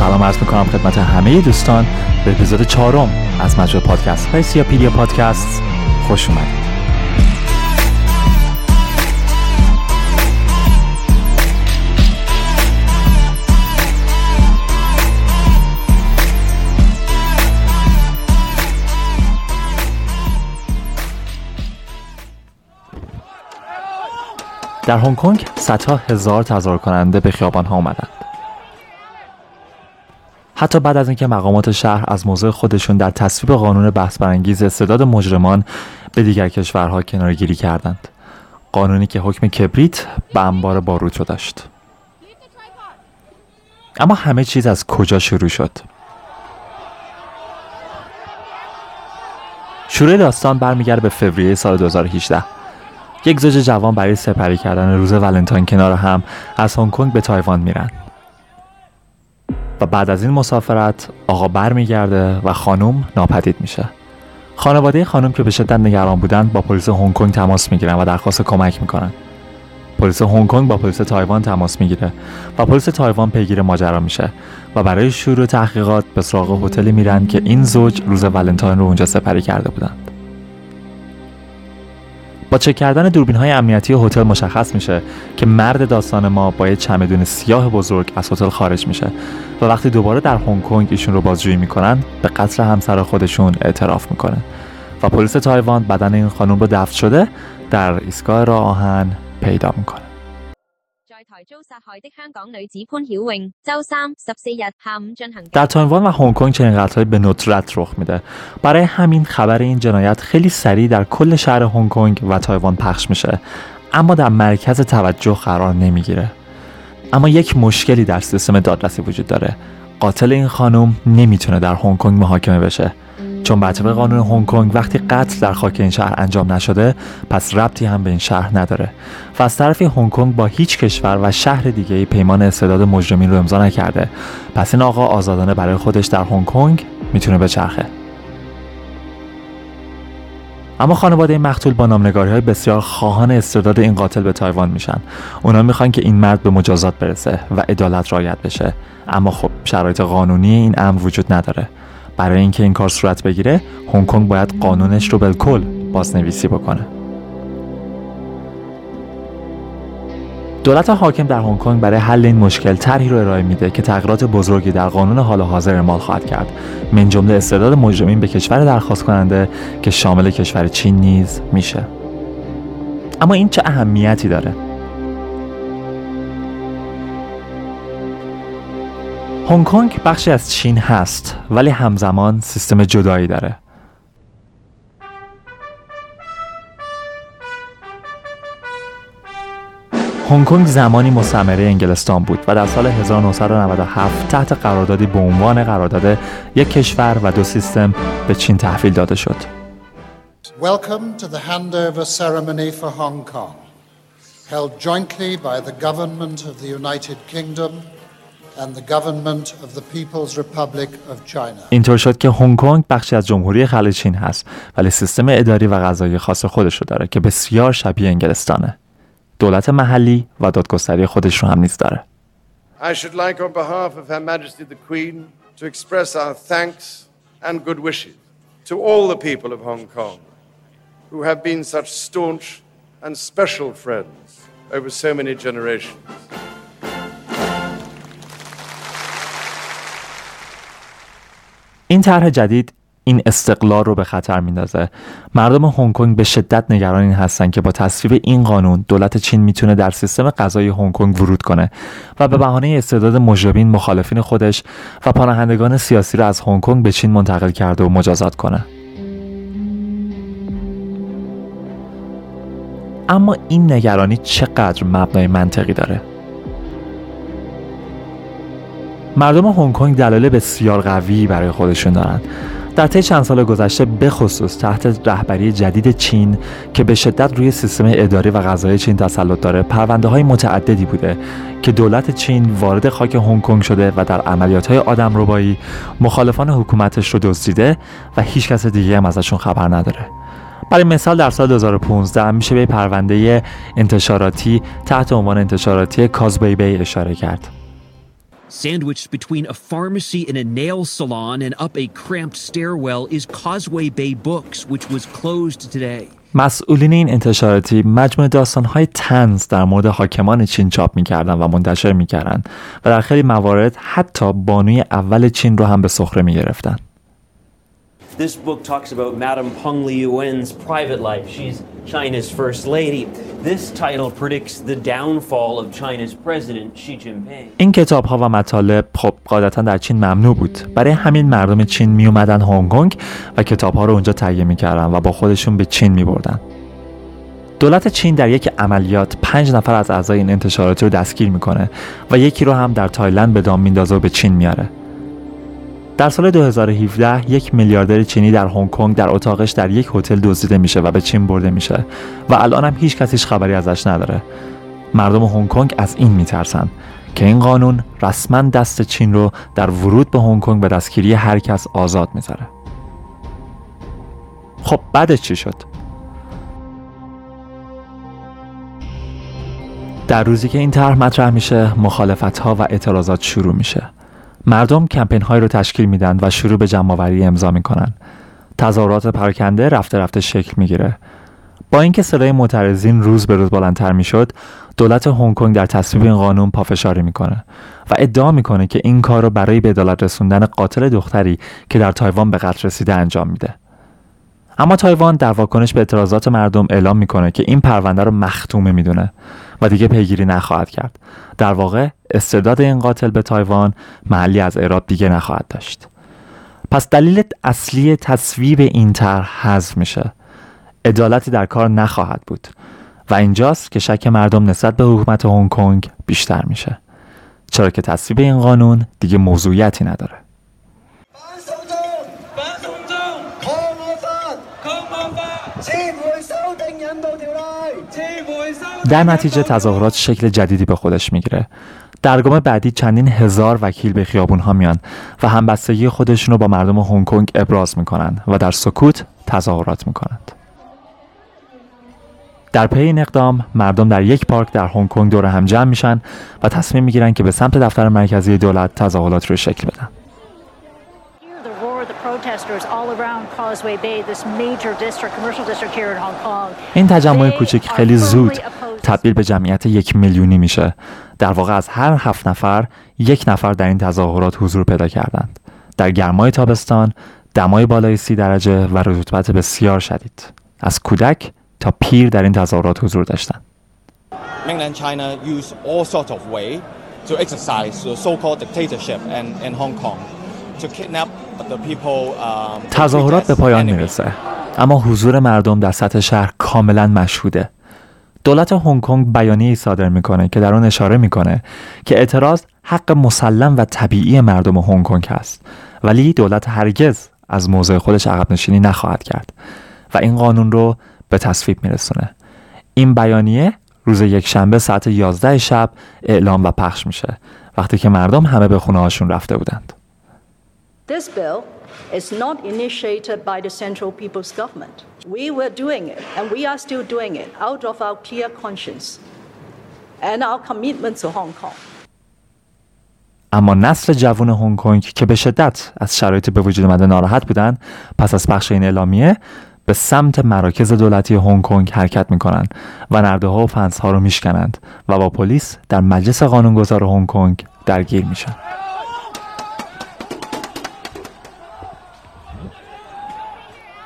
سلام عرض می‌کنم خدمت همه دوستان به اپیزود چهارم از مجموع پادکست های سیاپیدیا پادکست. خوش اومدید. در هنگ کنگ صدها هزار تظاهر کننده به خیابان ها اومدند حتی بعد از اینکه مقامات شهر از موضع خودشون در تصویب قانون بحث برانگیز استعداد مجرمان به دیگر کشورها کنارگیری کردند. قانونی که حکم کبریت به انبار باروت رو داشت. اما همه چیز از کجا شروع شد؟ شروع داستان برمیگرده به فوریه سال 2018 یک زوج جوان برای سپری کردن روز ولنتاین کنار هم از هنگ کنگ به تایوان میرن. و بعد از این مسافرت آقا برمیگرده و خانم ناپدید میشه. خانواده خانم که به شدت نگران بودند با پلیس هنگ کنگ تماس می‌گیرن و درخواست کمک می‌کنن. پلیس هنگ کنگ با پلیس تایوان تماس می‌گیره و پلیس تایوان پیگیر ماجرا میشه و برای شروع تحقیقات به سراغ هتلی میرن که این زوج روز ولنتاین رو اونجا سپری کرده بودند با چک کردن دوربین های امنیتی هتل مشخص میشه که مرد داستان ما با یه چمدون سیاه بزرگ از هتل خارج میشه و وقتی دوباره در هنگ کنگ ایشون رو بازجویی می‌کنن به قتل همسر خودشون اعتراف می‌کنه. و پلیس تایوان بدن این خانم رو دفن شده در ایستگاه راه آهن پیدا می‌کنه. در تایوان و هنگ کنگ چنین قتلهایی به ندرت رخ میده. برای همین خبر این جنایت خیلی سریع در کل شهر هنگ کنگ و تایوان پخش میشه. اما در مرکز توجه قرار نمی‌گیره. اما یک مشکلی در سیستم دادرسی وجود داره. قاتل این خانم نمی‌تونه در هنگ کنگ محاکمه بشه. چون به قانون هنگ کنگ وقتی قتل در خاک این شهر انجام نشده پس ربطی هم به این شهر نداره. و از طرفی هنگ کنگ با هیچ کشور و شهر دیگه ای پیمان استعداد مجرمین رو امضا نکرده. پس این آقا آزادانه برای خودش در هنگ کنگ می‌تونه بچرخه. اما خانواده این مقتول با نامنگاری های بسیار خواهان استعداد این قاتل به تایوان میشن. اونا می‌خوان که این مرد به مجازات برسه و عدالت رعایت بشه. اما خب شرایط قانونی این امر وجود نداره. برای اینکه این کار صورت بگیره هنگ کنگ باید قانونش رو بالکل بازنویسی بکنه. دولت حاکم در هنگ کنگ برای حل این مشکل طرحی رو ارائه میده که تغییرات بزرگی در قانون حال حاضر اعمال خواهد کرد. من جمله استعداد مجرمین به کشور درخواست کننده که شامل کشور چین نیز میشه. اما این چه اهمیتی داره؟ هنگ کنگ بخشی از چین هست ولی همزمان سیستم جدایی داره هنگ کنگ زمانی مستعمره انگلستان بود و در سال 1997 تحت قراردادی به عنوان قرارداد یک کشور و دو سیستم به چین تحویل داده شد. Welcome to the handover ceremony for Hong Kong, held jointly by the government of the United Kingdom اینطور شد که هنگ کنگ بخشی از جمهوری خلیج چین هست ولی سیستم اداری و قضایی خاص خودش رو داره که بسیار شبیه انگلستانه دولت محلی و دادگستری خودش رو هم نیز داره I should like on behalf of Her Majesty the Queen to express our thanks and good wishes to all the people of Hong Kong who have been such staunch and special friends over so many generations. این طرح جدید این استقلال رو به خطر میندازه. مردم هنگ کنگ به شدت نگران این هستن که با تصویب این قانون دولت چین می‌تونه در سیستم قضایی هنگ کنگ ورود کنه و به بهانه استعداد مجرمین مخالفین خودش و پناهندگان سیاسی رو از هنگ کنگ به چین منتقل کرده و مجازات کنه. اما این نگرانی چقدر مبنای منطقی داره؟ مردم هنگ کنگ دلایل بسیار قوی برای خودشون دارند در طی چند سال گذشته بخصوص تحت رهبری جدید چین که به شدت روی سیستم اداری و غذای چین تسلط داره پرونده های متعددی بوده که دولت چین وارد خاک هنگ کنگ شده و در عملیات های آدم ربایی مخالفان حکومتش رو دزدیده و هیچ کس دیگه هم ازشون خبر نداره. برای مثال در سال 2015 میشه به پرونده انتشاراتی تحت عنوان انتشاراتی کازبی بی اشاره کرد. Sandwiched between a pharmacy and a nail salon and up a cramped stairwell is Causeway Bay Books, which was closed today. مسئولین این انتشاراتی مجموع داستانهای تنز در مورد حاکمان چین چاپ می‌کردن و منتشر می‌کردن و در خیلی موارد حتی بانوی اول چین رو هم به سخره می‌گرفتن. This book talks about Madame Peng Liyuan's private life. She's China's first lady. This title predicts the downfall of China's president Xi Jinping. این کتاب ها و مطالب خب قاعدتا در چین ممنوع بود. برای همین مردم چین می اومدن هنگ کنگ و کتاب ها رو اونجا تهیه می‌کردن و با خودشون به چین می بردن. دولت چین در یک عملیات پنج نفر از اعضای این انتشاراتی رو دستگیر می‌کنه و یکی رو هم در تایلند به دام میندازه و به چین میاره. در سال 2017 یک میلیاردر چینی در هنگ کنگ در اتاقش در یک هتل دزدیده میشه و به چین برده میشه و الان هم هیچ کسی خبری ازش نداره. مردم هنگ کنگ از این میترسن که این قانون رسما دست چین رو در ورود به هنگ کنگ به دستگیری هر کس آزاد می‌ذاره. خب بعدش چی شد؟ در روزی که این طرح مطرح میشه مخالفت ها و اعتراضات شروع میشه. مردم کمپین های رو تشکیل میدن و شروع به جمع آوری امضا می‌کنن. تظاهرات پراکنده رفته رفته شکل می‌گیره. با اینکه صدای معترضین روز به روز بلندتر می‌شد دولت هنگ کنگ در تصویب این قانون پافشاری می‌کنه و ادعا می‌کنه که این کار رو برای به عدالت رسوندن قاتل دختری که در تایوان به قتل رسیده انجام میده. اما تایوان در واکنش به اعتراضات مردم اعلام می‌کنه که این پرونده رو مختومه می‌دونه و دیگه پیگیری نخواهد کرد. در واقع استعداد این قاتل به تایوان محلی از اعراب دیگه نخواهد داشت. پس دلیل اصلی تصویب این طرح حذف میشه. عدالتی در کار نخواهد بود و اینجاست که شک مردم نسبت به حکومت هنگ کنگ بیشتر میشه. چرا که تصویب این قانون دیگه موضوعیتی نداره. در نتیجه تظاهرات شکل جدیدی به خودش می‌گیره. در بعدی چندین هزار وکیل به خیابون ها میان و همبستگی خودشون رو با مردم هنگ کنگ ابراز می‌کنن و در سکوت تظاهرات می‌کنند. در پی این اقدام مردم در یک پارک در هنگ کنگ دور هم جمع میشن و تصمیم می‌گیرن که به سمت دفتر مرکزی دولت تظاهرات رو شکل بدن. این تجمع کوچک خیلی زود تبدیل به جمعیت یک میلیونی میشه. در واقع از هر هفت نفر یک نفر در این تظاهرات حضور پیدا کردند. در گرمای تابستان دمای بالای سی درجه و رطوبت بسیار شدید. از کودک تا پیر در این تظاهرات حضور داشتند. تظاهرات به پایان می‌رسه. اما حضور مردم در سطح شهر کاملا مشهوده. دولت هنگ کنگ بیانیه‌ای صادر می‌کنه که در آن اشاره می‌کنه که اعتراض حق مسلم و طبیعی مردم هنگ کنگ است ولی دولت هرگز از موضع خودش عقب نشینی نخواهد کرد و این قانون رو به تصویب میرسونه. این بیانیه روز یک شنبه ساعت 11 شب اعلام و پخش میشه وقتی که مردم همه به خونه هاشون رفته بودند. This bill is not initiated by the Central People's Government. We were doing it, and we are still doing it out of our clear conscience and our commitment to Hong Kong. اما نسل جوان هنگ کنگ که به شدت از شرایط به وجود آمده ناراحت بودند پس از پخش این اعلامیه به سمت مراکز دولتی هنگ کنگ حرکت می‌کنند و نرده ها و فنس ها رو میشکنند و با پلیس در مجلس قانونگذار هنگ کنگ درگیر میشن.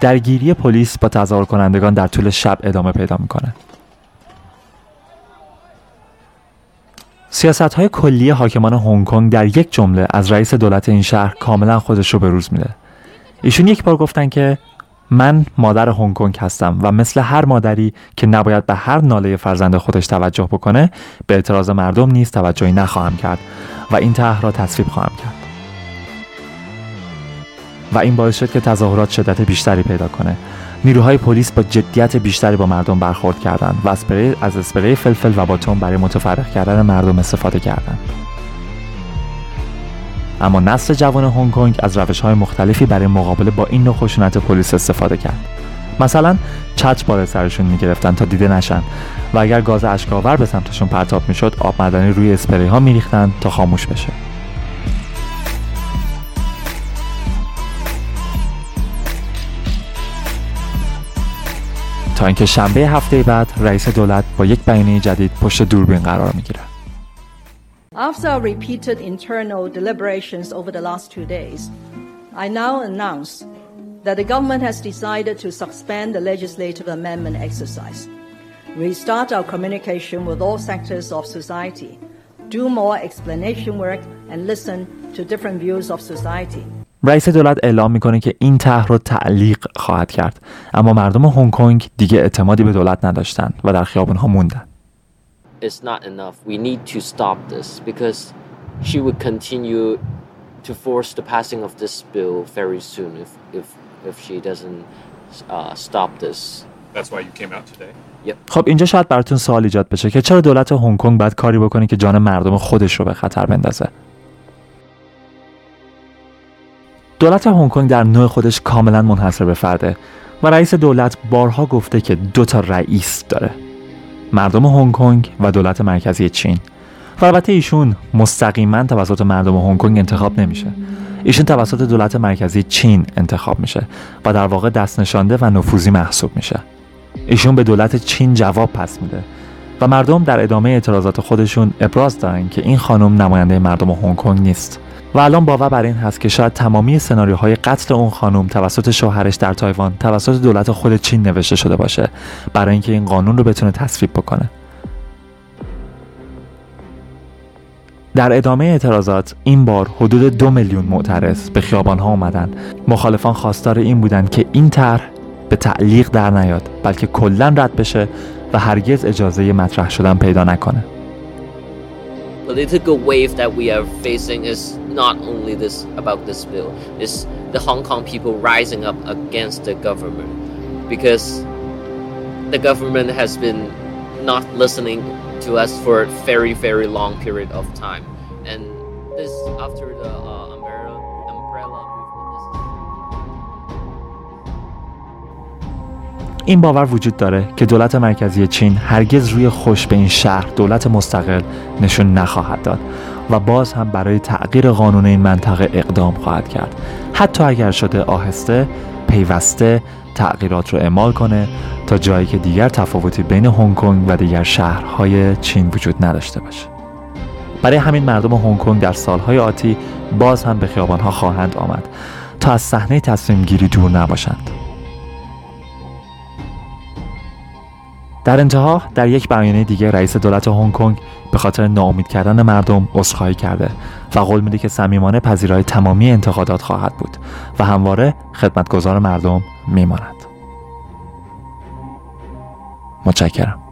درگیری پلیس با تظاهر کنندگان در طول شب ادامه پیدا می‌کنه. سیاست های کلی حاکمان هنگ کنگ در یک جمله از رئیس دولت این شهر کاملا خودش رو به روز میده. ایشون یک بار گفتن که من مادر هنگ کنگ هستم و مثل هر مادری که نباید به هر ناله فرزند خودش توجه بکنه به اعتراض مردم نیز توجهی نخواهم کرد و این طرح را تصویب خواهم کرد. و این باعث شد که تظاهرات شدت بیشتری پیدا کنه. نیروهای پلیس با جدیت بیشتری با مردم برخورد کردند و از اسپری فلفل و باتون برای متفرق کردن مردم استفاده کردند. اما نسل جوان هنگ کنگ از روش های مختلفی برای مقابله با این نوع خشونت پلیس استفاده کرد. مثلا چتر بالای سرشون می‌گرفتن تا دیده نشن و اگر گاز اشکاور به سمتشون پرتاب می‌شد آب معدنی روی اسپری ها میریختن تا خاموش بشه. تا اینکه شنبه هفته بعد رئیس دولت با یک بیانیه جدید پشت دوربین قرار میگیره. After repeated internal deliberations over the last two days, I now announce that the government has decided to suspend the legislative amendment exercise, restart our communication with all sectors of society, do more explanation work, and listen to different views of society. رئیس دولت اعلام می‌کنه که این طرح رو تعلیق خواهد کرد اما مردم هنگ کنگ دیگه اعتمادی به دولت نداشتند و در خیابون ها موندن It's not enough. We need to stop this because she would continue to force the passing of this bill very soon if if if she doesn't uh, stop this. That's why you came out today. Yep. خب اینجا شاید براتون سوال ایجاد بشه که چرا دولت هنگ کنگ باید کاری بکنه که جان مردم خودش رو به خطر بندازه دولت هنگ کنگ در نوع خودش کاملا منحصر به فرده و رئیس دولت بارها گفته که دو تا رئیس داره. مردم هنگ کنگ و دولت مرکزی چین. و البته ایشون مستقیما توسط مردم هنگ کنگ انتخاب نمیشه. ایشون توسط دولت مرکزی چین انتخاب میشه و در واقع دست نشانده و نفوذی محسوب میشه. ایشون به دولت چین جواب پس میده و مردم در ادامه اعتراضات خودشون ابراز دارن که این خانم نماینده مردم هنگ کنگ نیست. و الان باور بر این هست که شاید تمامی سناریوهای قتل اون خانم توسط شوهرش در تایوان توسط دولت خود چین نوشته شده باشه برای اینکه این قانون رو بتونه تصویب بکنه. در ادامه اعتراضات این بار حدود دو میلیون معترض به خیابان ها اومدن. مخالفان خواستار این بودند که این طرح به تعلیق در نیاد بلکه کلا رد بشه و هرگز اجازه مطرح شدن پیدا نکنه. Not only this about this bill it's the hong kong people rising up against the government. Because the government has been not listening to us for a very very long period of time. And this after the uh, این باور وجود داره که دولت مرکزی چین هرگز روی خوش به این شهر دولت مستقل نشون نخواهد داد و باز هم برای تغییر قانون این منطقه اقدام خواهد کرد. حتی اگر شده آهسته پیوسته تغییرات رو اعمال کنه تا جایی که دیگر تفاوتی بین هنگ کنگ و دیگر شهرهای چین وجود نداشته باشه. برای همین مردم هنگ کنگ در سالهای آتی باز هم به خیابانها خواهند آمد تا از صحنه تصمیم گیری دور نباشند. در انتها در یک بیانیه دیگه رئیس دولت هنگ کنگ به خاطر ناامید کردن مردم عذرخواهی کرده و قول میده که صمیمانه پذیرای تمامی انتقادات خواهد بود و همواره خدمتگزار مردم میماند. متشکرم.